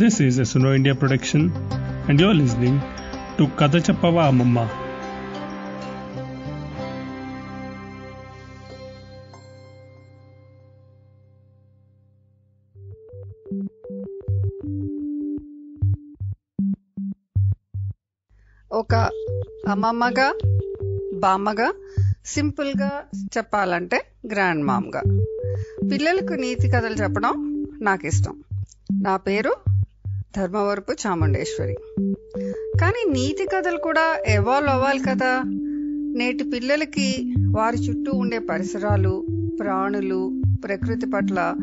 This is a Suno India production, and you're listening to Kada Chappava Amamma. ఒక అమ్మమ్మగా బామ్మగా సింపుల్గా చెప్పాలంటే grand మామ్గా పిల్లలకు నీతి కథలు చెప్పడం నాకు ఇష్టం నా పేరు ధర్మవరపు చాముండేశ్వరి. కానీ నీతి కథలు కూడా ఎవాల్వ్ అవ్వాలి కదా. నేటి పిల్లలకి వారి చుట్టూ ఉండే పరిసరాలు ప్రాణులు ప్రకృతి పట్ల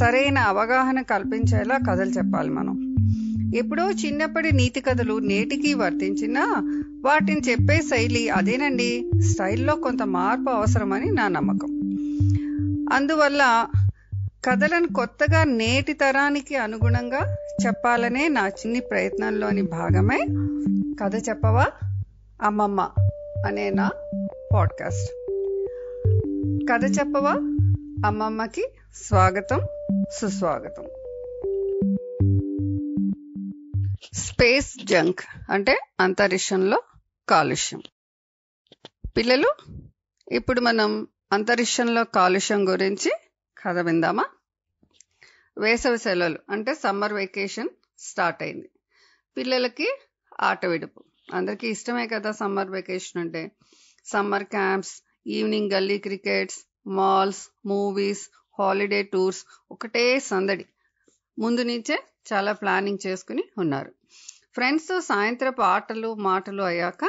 సరైన అవగాహన కల్పించేలా కథలు చెప్పాలి మనం. ఎప్పుడో చిన్నప్పటి నీతి కథలు నేటికి వర్తించినా వాటిని చెప్పే శైలి అదేనండి. స్టైల్లో కొంత మార్పు అవసరమని నా నమ్మకం. అందువల్ల కథలను కొత్తగా నేటి తరానికి అనుగుణంగా చెప్పాలనే నా చిన్ని ప్రయత్నంలోని భాగమే కథ చెప్పవా? అమ్మమ్మ అనే నా పాడ్కాస్ట్. కథ చెప్పవా? అమ్మమ్మకి స్వాగతం సుస్వాగతం. స్పేస్ జంక్ అంటే అంతరిక్షంలో కాలుష్యం. పిల్లలు ఇప్పుడు మనం అంతరిక్షంలో కాలుష్యం గురించి కథ విందామా? వేసవి సెలవులు అంటే సమ్మర్ వెకేషన్ స్టార్ట్ అయింది. పిల్లలకి ఆట విడుపు. అందరికీ ఇష్టమే కదా సమ్మర్ వెకేషన్ అంటే. Summer camps evening gully cricket malls movies holiday tours ఒకటే సందడి. ముందు నుంచే చాలా ప్లానింగ్ చేసుకుని ఉన్నారు. ఫ్రెండ్స్తో సాయంత్రపు ఆటలు మాటలు అయ్యాక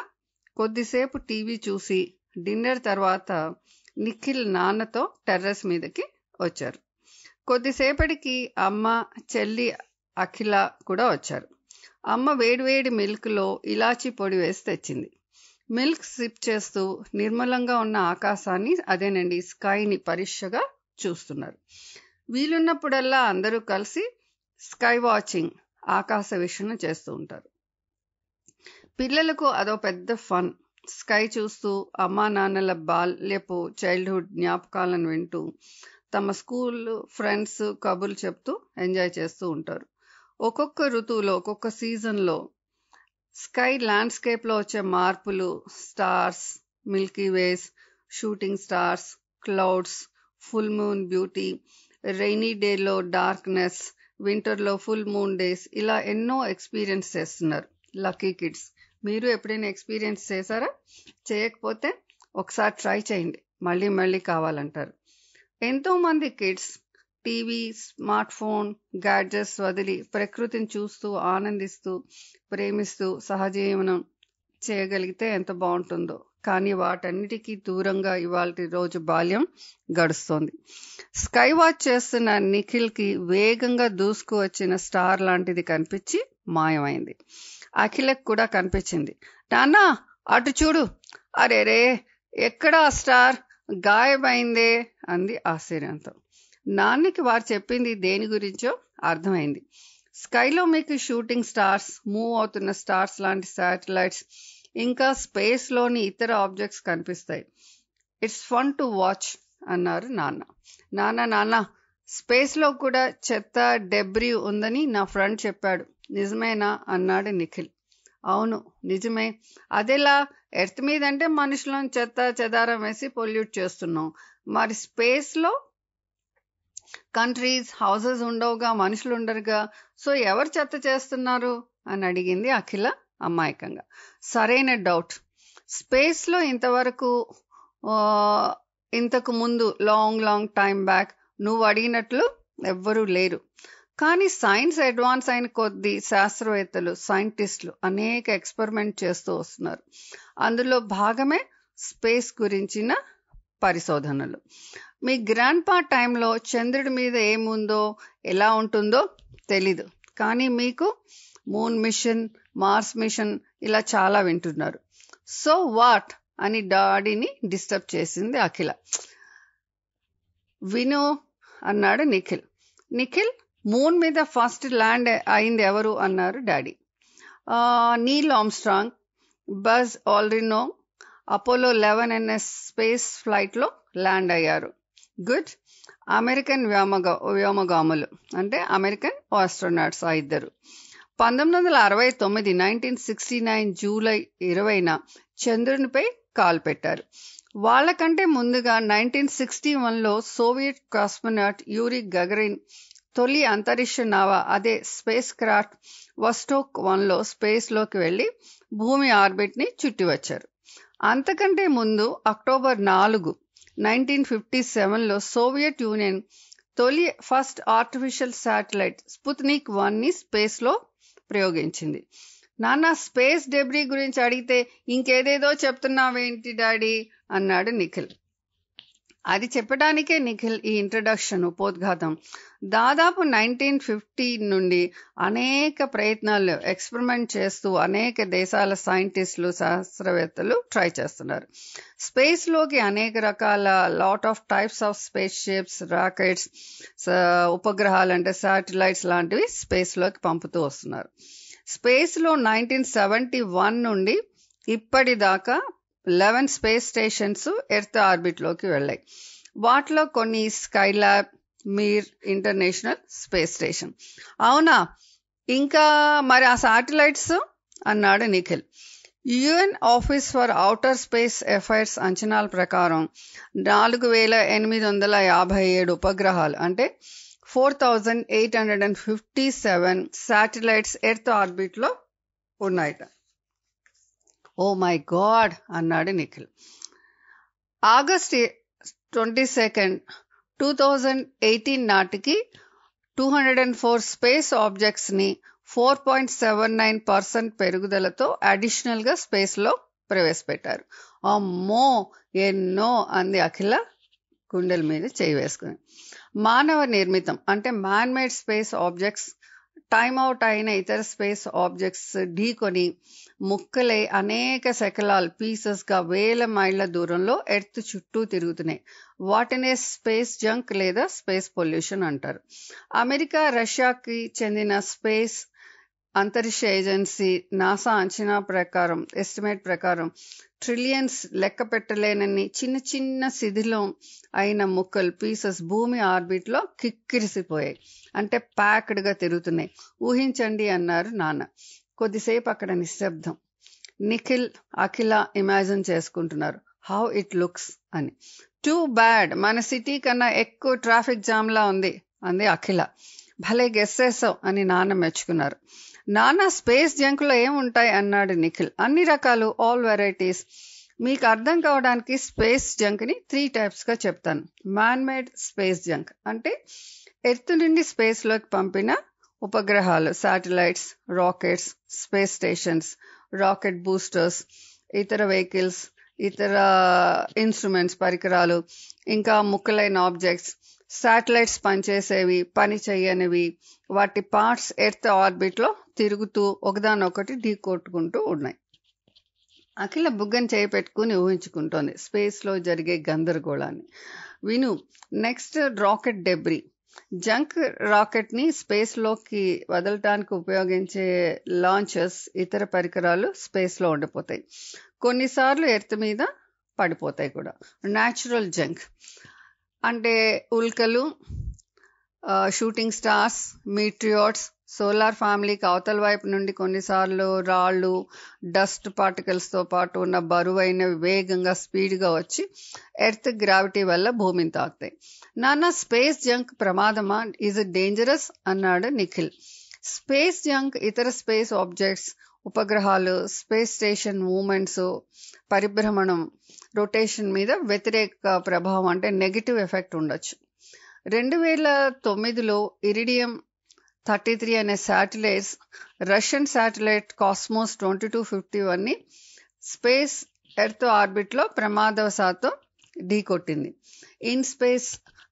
కొద్దిసేపు టీవీ చూసి డిన్నర్ తర్వాత నిఖిల్ నాన్నతో టెర్రస్ మీదకి వచ్చారు. కొద్దిసేపటికి అమ్మ చెల్లి అఖిల కూడా వచ్చారు. అమ్మ వేడివేడి మిల్క్లో ఇలాచీ పొడి వేసి తెచ్చింది. మిల్క్ సిప్ చేస్తూ నిర్మలంగా ఉన్న ఆకాశాన్ని అదేనండి స్కైని పరీక్షగా చూస్తున్నారు. వీలున్నప్పుడల్లా అందరూ కలిసి స్కై వాచింగ్ ఆకాశ వీక్షణ చేస్తూ ఉంటారు. పిల్లలకు అదో పెద్ద ఫన్. స్కై చూస్తూ అమ్మా నాన్నల బాల్యపు చైల్డ్హుడ్ జ్ఞాపకాలను వింటూ తమ స్కూల్ ఫ్రెండ్స్ కబుర్లు చెప్తూ ఎంజాయ్ చేస్తూ ఉంటారు. ఒక్కొక్క ఋతువులో ఒక్కొక్క సీజన్లో స్కై ల్యాండ్స్కేప్లో వచ్చే మార్పులు stars milky ways shooting stars clouds full moon beauty rainy డేలో డార్క్నెస్ వింటర్లో ఫుల్ మూన్ డేస్ ఇలా ఎన్నో ఎక్స్పీరియన్స్ చేస్తున్నారు. Lucky kids. మీరు ఎప్పుడైనా ఎక్స్పీరియన్స్ చేశారా? చేయకపోతే ఒకసారి ట్రై చేయండి. మళ్ళీ మళ్ళీ కావాలంటారు. ఎంతోమంది kids TV smart phone gadgets వదిలి ప్రకృతిని చూస్తూ ఆనందిస్తూ ప్రేమిస్తూ సహజీవనం చేయగలిగితే ఎంత బాగుంటుందో. కానీ వాటన్నిటికీ దూరంగా ఇవాళ రోజు బాల్యం గడుస్తోంది. స్కై వాచ్ చేస్తున్న నిఖిల్కి వేగంగా దూసుకు వచ్చిన స్టార్ లాంటిది కనిపించి మాయమైంది. అఖిలకు కూడా కనిపించింది. నాన్న అటు చూడు. అరే రే ఎక్కడ స్టార్? గాయమైందే అంది ఆశ్చర్యంతో. నాన్నకి వారు చెప్పింది దేని గురించో అర్థమైంది. స్కైలో మీకు షూటింగ్ స్టార్స్ మూవ్ అవుతున్న స్టార్స్ లాంటి శాటిలైట్స్ ఇంకా స్పేస్లోని ఇతర ఆబ్జెక్ట్స్ కనిపిస్తాయి. ఇట్స్ ఫన్ టు వాచ్ అన్నారు నాన్న. నాన్న నాన్న స్పేస్లో కూడా చెత్త డెబ్రీ ఉందని నా ఫ్రెండ్ చెప్పాడు. నిజమేనా? అన్నాడు నిఖిల్. అవును నిజమే. అదెలా ఎర్త్ మీద అంటే మనుషులను చెత్త చెదారం వేసి పొల్యూట్ చేస్తున్నాం. మరి స్పేస్లో కంట్రీస్ హౌసెస్ ఉండవుగా మనుషులు ఉండరుగా. సో ఎవరు చెత్త చేస్తున్నారు? అని అడిగింది అఖిల అమాయకంగా. సరైన డౌట్. స్పేస్లో ఇంతవరకు ఇంతకు ముందు లాంగ్ లాంగ్ టైం బ్యాక్ నువ్వు అడిగినట్లు ఎవ్వరూ లేరు. కానీ సైన్స్ అడ్వాన్స్ అయిన కొద్దీ శాస్త్రవేత్తలు సైంటిస్టులు అనేక ఎక్స్పెరిమెంట్ చేస్తూ వస్తున్నారు. అందులో భాగమే స్పేస్ గురించిన పరిశోధనలు. మీ గ్రాండ్ పా టైంలో చంద్రుడి మీద ఏముందో ఎలా ఉంటుందో తెలీదు. కానీ మీకు మూన్ మిషన్ మార్స్ మిషన్ ఇలా చాలా వింటున్నారు. సో వాట్ అని డాడీని డిస్టర్బ్ చేసింది అఖిల. విను అన్నాడు నిఖిల్. నిఖిల్ మూన్ మీద ఫస్ట్ ల్యాండ్ అయింది ఎవరు అన్నారు daddy. Neil Armstrong Buzz Aldrin Apollo eleven NS space ఫ్లైట్లో ల్యాండ్ అయ్యారు. గుడ్. అమెరికన్ వ్యోమగ వ్యోమగాములు అంటే అమెరికన్ ఆస్ట్రోనాట్స్ ఆ ఇద్దరు. పంతొమ్మిది వందల అరవై తొమ్మిది నైన్టీన్ సిక్స్టీ నైన్ జూలై ఇరవైన చంద్రునిపై కాల్ పెట్టారు. వాళ్ళకంటే ముందుగా నైన్టీన్ సిక్స్టీ వన్లో సోవియట్ కాస్మోనాట్ యూరి గగరిన్ తొలి అంతరిక్ష నావ అదే స్పేస్ క్రాఫ్ట్ వస్టోక్ వన్లో స్పేస్లోకి వెళ్ళి భూమి ఆర్బిట్ని చుట్టి వచ్చారు అంతకంటే ముందు అక్టోబర్ నాలుగు నైన్టీన్ ఫిఫ్టీ సెవెన్లో సోవియట్ యూనియన్ తొలి ఫస్ట్ ఆర్టిఫిషియల్ శాటిలైట్ స్పుత్నిక్ వన్ని స్పేస్లో ప్రయోగించింది. నాన్న స్పేస్ డెబ్రీ గురించి అడిగితే ఇంకేదేదో చెప్తున్నావేంటి డాడీ? అన్నాడు నిఖిల్. అది చెప్పడానికే నిఖిల్ ఈ ఇంట్రడక్షన్ ఉపోద్ఘాతం. దాదాపు నైన్టీన్ ఫిఫ్టీ నుండి అనేక ప్రయత్నాలు ఎక్స్పెరిమెంట్ చేస్తూ అనేక దేశాల సైంటిస్టులు శాస్త్రవేత్తలు ట్రై చేస్తున్నారు. స్పేస్లోకి అనేక రకాల lot of types of space ships rockets ఉపగ్రహాలు అంటే శాటిలైట్స్ లాంటివి స్పేస్లోకి పంపుతూ వస్తున్నారు. స్పేస్లో నైన్టీన్ సెవెంటీ వన్ నుండి ఇప్పటిదాకా లెవెన్ స్పేస్ స్టేషన్స్ ఎర్త్ ఆర్బిట్లోకి వెళ్ళాయి. వాటిలో కొన్ని Skylab Mir international space station. అవునా? ఇంకా మరి ఆ శాటిలైట్స్ అన్నాడు Nikhil. UN office for outer space affairs అంచనాల ప్రకారం నాలుగు వేల ఎనిమిది వందల యాభై ఏడు ఉపగ్రహాలు అంటే four thousand eight hundred and fifty seven satellites earth ఆర్బిట్లో ఉన్నాయట. ఓ మై గాడ్ అన్నాడు Nikhil. August twenty second two thousand eighteen నాటికి two hundred and four space ఆబ్జెక్ట్స్ని four point seven nine percent పెరుగుదలతో అడిషనల్గా స్పేస్లో ప్రవేశపెట్టారు. అమ్మో! ఎన్నో! అంది అఖిల గుండెల మీద చేయి వేసుకుని. మానవ నిర్మితం అంటే manmade space objects time out అయిన ఇతర స్పేస్ ఆబ్జెక్ట్స్ ఢీకొని ముక్కలై అనేక శకలాలు పీసెస్గా వేల మైళ్ళ దూరంలో ఎర్త్ చుట్టూ తిరుగుతున్నాయి. వాటినే స్పేస్ జంక్ లేదా స్పేస్ పొల్యూషన్ అంటారు. అమెరికా రష్యాకి చెందిన స్పేస్ అంతరిక్ష ఏజెన్సీ నాసా అంచనా ప్రకారం ఎస్టిమేట్ ప్రకారం ట్రిలియన్స్ లెక్క పెట్టలేనన్ని చిన్న చిన్న శిథిలం అయిన ముక్కలు పీసెస్ భూమి ఆర్బిట్లో కిక్కిరిసిపోయాయి. అంటే ప్యాక్డ్గా తిరుగుతున్నాయి. ఊహించండి అన్నారు నాన్న. కొద్దిసేపు అక్కడ నిశ్శబ్దం. నిఖిల్ అఖిల ఇమాజిన్ చేసుకుంటున్నారు. హౌ ఇట్ లుక్స్ అని. Too bad. మన సిటీ కన్నా ఎక్కువ ట్రాఫిక్ జామ్లా ఉంది అంది అఖిల. భలే గెస్సేసావు అని నాన్న మెచ్చుకున్నారు. నానా స్పేస్ జంక్లో ఏముంటాయి? అన్నాడు నిఖిల్. అన్ని రకాలు ఆల్ వెరైటీస్ మీకు అర్థం కావడానికి స్పేస్ జంక్ని త్రీ టైప్స్గా చెప్తాను. మ్యాన్ మేడ్ స్పేస్ జంక్ అంటే ఎర్త్ నుండి స్పేస్లోకి పంపిన ఉపగ్రహాలు satellites rockets space stations rocket boosters ఇతర వెహికల్స్ ఇతర ఇన్స్ట్రుమెంట్స్ పరికరాలు ఇంకా ముక్కలైన ఆబ్జెక్ట్స్ శాటిలైట్స్ పనిచేసేవి పని చేయనివి వాటి పార్ట్స్ ఎర్త్ ఆర్బిట్లో తిరుగుతూ ఒకదానొకటి ఢీ కొట్టుకుంటూ ఉన్నాయి. అఖిల బుగ్గని చేపెట్టుకుని ఊహించుకుంటోంది. స్పేస్లో జరిగే గందరగోళాన్ని. విను నెక్స్ట్ రాకెట్ డెబ్రీ. జంక్ రాకెట్ని స్పేస్లోకి వదలటానికి ఉపయోగించే లాంచెస్ ఇతర పరికరాలు స్పేస్లో ఉండిపోతాయి. కొన్నిసార్లు ఎర్త్ మీద పడిపోతాయి కూడా. Natural junk. అంటే ఉల్కలు షూటింగ్ స్టార్స్ మీట్రియోట్స్ సోలార్ ఫ్యామిలీకి అవతల వైపు నుండి కొన్నిసార్లు రాళ్ళు డస్ట్ పార్టికల్స్తో పాటు ఉన్న బరువైన వేగంగా స్పీడ్గా వచ్చి ఎర్త్ గ్రావిటీ వల్ల భూమిని తాకుతాయి. నాన్న స్పేస్ జంక్ ప్రమాదమా? Is dangerous? అన్నాడు నిఖిల్. స్పేస్ జంక్ ఇతర స్పేస్ ఆబ్జెక్ట్స్ ఉపగ్రహాలు స్పేస్ స్టేషన్ మూమెంట్స్ పరిభ్రమణం రొటేషన్ మీద వ్యతిరేక ప్రభావం అంటే నెగిటివ్ ఎఫెక్ట్ ఉండొచ్చు. రెండు వేల తొమ్మిదిలో ఇరిడియం థర్టీ త్రీ అనే satellites Russian satellite Cosmos twenty two fifty one space earth ఆర్బిట్లో ప్రమాదవశాత్తు ఢీకొట్టింది. ఇన్ స్పేస్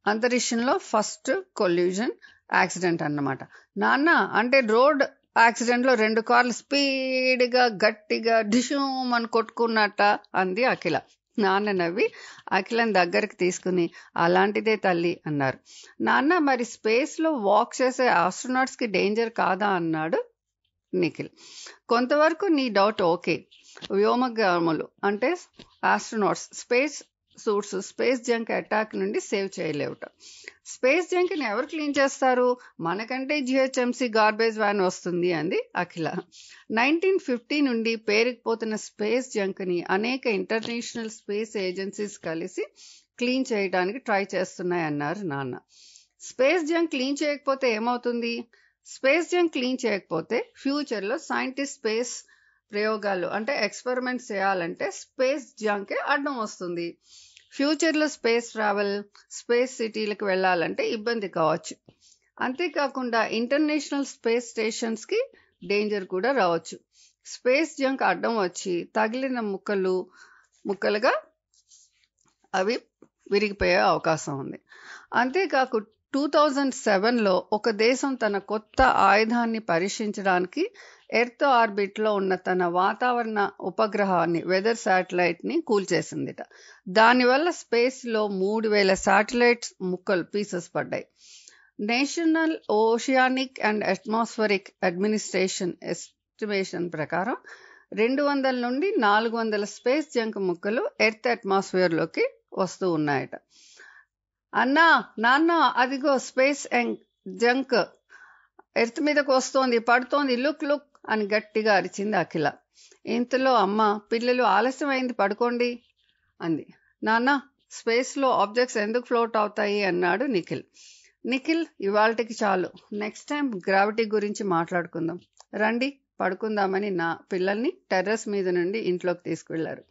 అంతరిక్షంలో ఫస్ట్ కొల్యూజన్ యాక్సిడెంట్ అన్నమాట. నాన్న అంటే రోడ్ యాక్సిడెంట్లో రెండు కార్లు స్పీడ్గా గట్టిగా డిషూమ్ అని కొట్టుకున్నట్ట అంది అఖిల. నాన్న నవ్వి అఖిలను దగ్గరికి తీసుకుని అలాంటిదే తల్లి అన్నారు. నాన్న మరి స్పేస్లో వాక్ చేసే ఆస్ట్రోనాట్స్కి డేంజర్ కాదా అన్నాడు నిఖిల్. కొంతవరకు నీ డౌట్ ఓకే. వ్యోమగాములు అంటే astronauts space suits space junk attack నుండి సేవ్ చేయలేవుట. స్పేస్ జంక్ని ఎవరు క్లీన్ చేస్తారు? మనకంటే జిహెచ్ఎంసి గార్బేజ్ వ్యాన్ వస్తుంది అంది అఖిల. నైన్టీన్ ఫిఫ్టీ నుండి పేరుకుపోతున్న స్పేస్ జంక్ని అనేక ఇంటర్నేషనల్ స్పేస్ ఏజెన్సీస్ కలిసి క్లీన్ చేయడానికి ట్రై చేస్తున్నాయన్నారు నాన్న. స్పేస్ జంక్ క్లీన్ చేయకపోతే ఏమవుతుంది? స్పేస్ జంక్ క్లీన్ చేయకపోతే ఫ్యూచర్లో సైంటిస్ట్ స్పేస్ ప్రయోగాలు అంటే ఎక్స్పెరిమెంట్స్ చేయాలంటే స్పేస్ జంకే అడ్డం వస్తుంది. ఫ్యూచర్లో స్పేస్ ట్రావెల్ స్పేస్ సిటీలకు వెళ్ళాలంటే ఇబ్బంది కావచ్చు. అంతేకాకుండా ఇంటర్నేషనల్ స్పేస్ స్టేషన్స్కి డేంజర్ కూడా రావచ్చు. స్పేస్ జంక్ అడ్డం వచ్చి తగిలిన ముక్కలు ముక్కలుగా అవి విరిగిపోయే అవకాశం ఉంది. అంతేకాకు టూ థౌజండ్ సెవెన్లో ఒక దేశం తన కొత్త ఆయుధాన్ని పరీక్షించడానికి ఎర్త్ ఆర్బిట్లో ఉన్న తన వాతావరణ ఉపగ్రహాన్ని వెదర్ శాటిలైట్ని కూల్చేసిందిట. దానివల్ల స్పేస్లో మూడు వేల శాటిలైట్స్ ముక్కలు పీసెస్ పడ్డాయి. National oceanic and atmospheric administration estimation ప్రకారం రెండు వందల నుండి నాలుగు వందల స్పేస్ జంక్ ముక్కలు ఎర్త్ అట్మాస్ఫియర్లోకి వస్తూ ఉన్నాయట. అన్నా నాన్న అదిగో స్పేస్ జంక్. ఎర్త్ మీదకు వస్తోంది పడుతోంది లుక్ లుక్ అని గట్టిగా అరిచింది అఖిల. ఇంతలో అమ్మ పిల్లలు ఆలస్యమైంది పడుకోండి అంది. నాన్న స్పేస్లో ఆబ్జెక్ట్స్ ఎందుకు ఫ్లోట్ అవుతాయి అన్నాడు నిఖిల్. నిఖిల్ ఇవాళకి చాలు. నెక్స్ట్ టైం గ్రావిటీ గురించి మాట్లాడుకుందాం. రండి పడుకుందామని నా పిల్లల్ని టెర్రస్ మీద నుండి ఇంట్లోకి తీసుకువెళ్ళారు.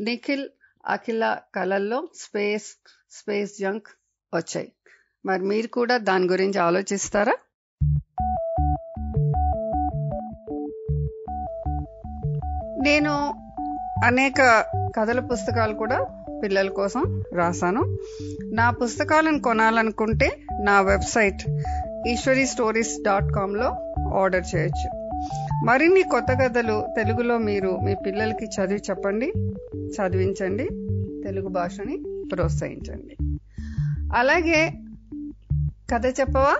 నిఖిల్ అఖిల కళల్లో స్పేస్ స్పేస్ జంక్ వచ్చాయి మరి మీరు కూడా దాని గురించి ఆలోచిస్తారా? నేను అనేక కథల పుస్తకాలు కూడా పిల్లల కోసం రాశాను. నా పుస్తకాలను కొనాలనుకుంటే నా వెబ్సైట్ ఈశ్వరీ స్టోరీస్ డాట్ కామ్లో ఆర్డర్ చేయొచ్చు. మరిన్ని కొత్త కథలు తెలుగులో మీరు మీ పిల్లలకి చదివి చెప్పండి చదివించండి తెలుగు భాషని. ప్రోత్సహించండి. అలాగే కథ చెప్పవా?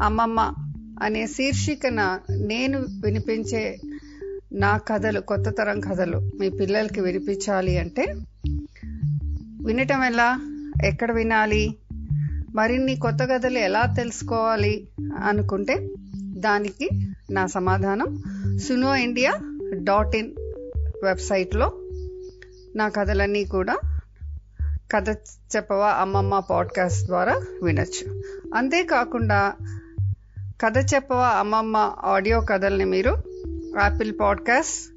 అమ్మమ్మ అనే శీర్షికన నేను వినిపించే నా కథలు కొత్త తరం కథలు మీ పిల్లలకి వినిపించాలి అంటే వినటం ఎలా? ఎక్కడ వినాలి? మరిన్ని కొత్త కథలు ఎలా తెలుసుకోవాలి అనుకుంటే దానికి నా సమాధానం సునో ఇండియా డాట్ ఇన్ వెబ్సైట్లో నా కథలన్నీ కూడా కథ చెప్పవా అమ్మమ్మ పాడ్కాస్ట్ ద్వారా వినొచ్చు. అంతేకాకుండా కథ చెప్పవా అమ్మమ్మ ఆడియో కథల్ని మీరు Apple podcast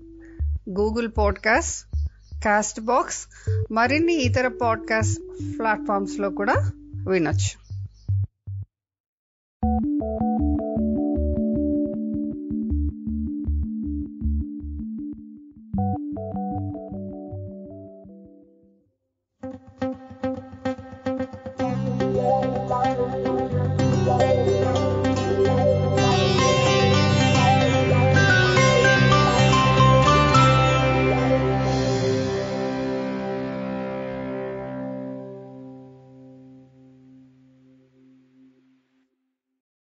Google podcast Castbox మరిన్ని ఇతర పాడ్కాస్ట్ ప్లాట్ఫామ్స్లో కూడా వినొచ్చు.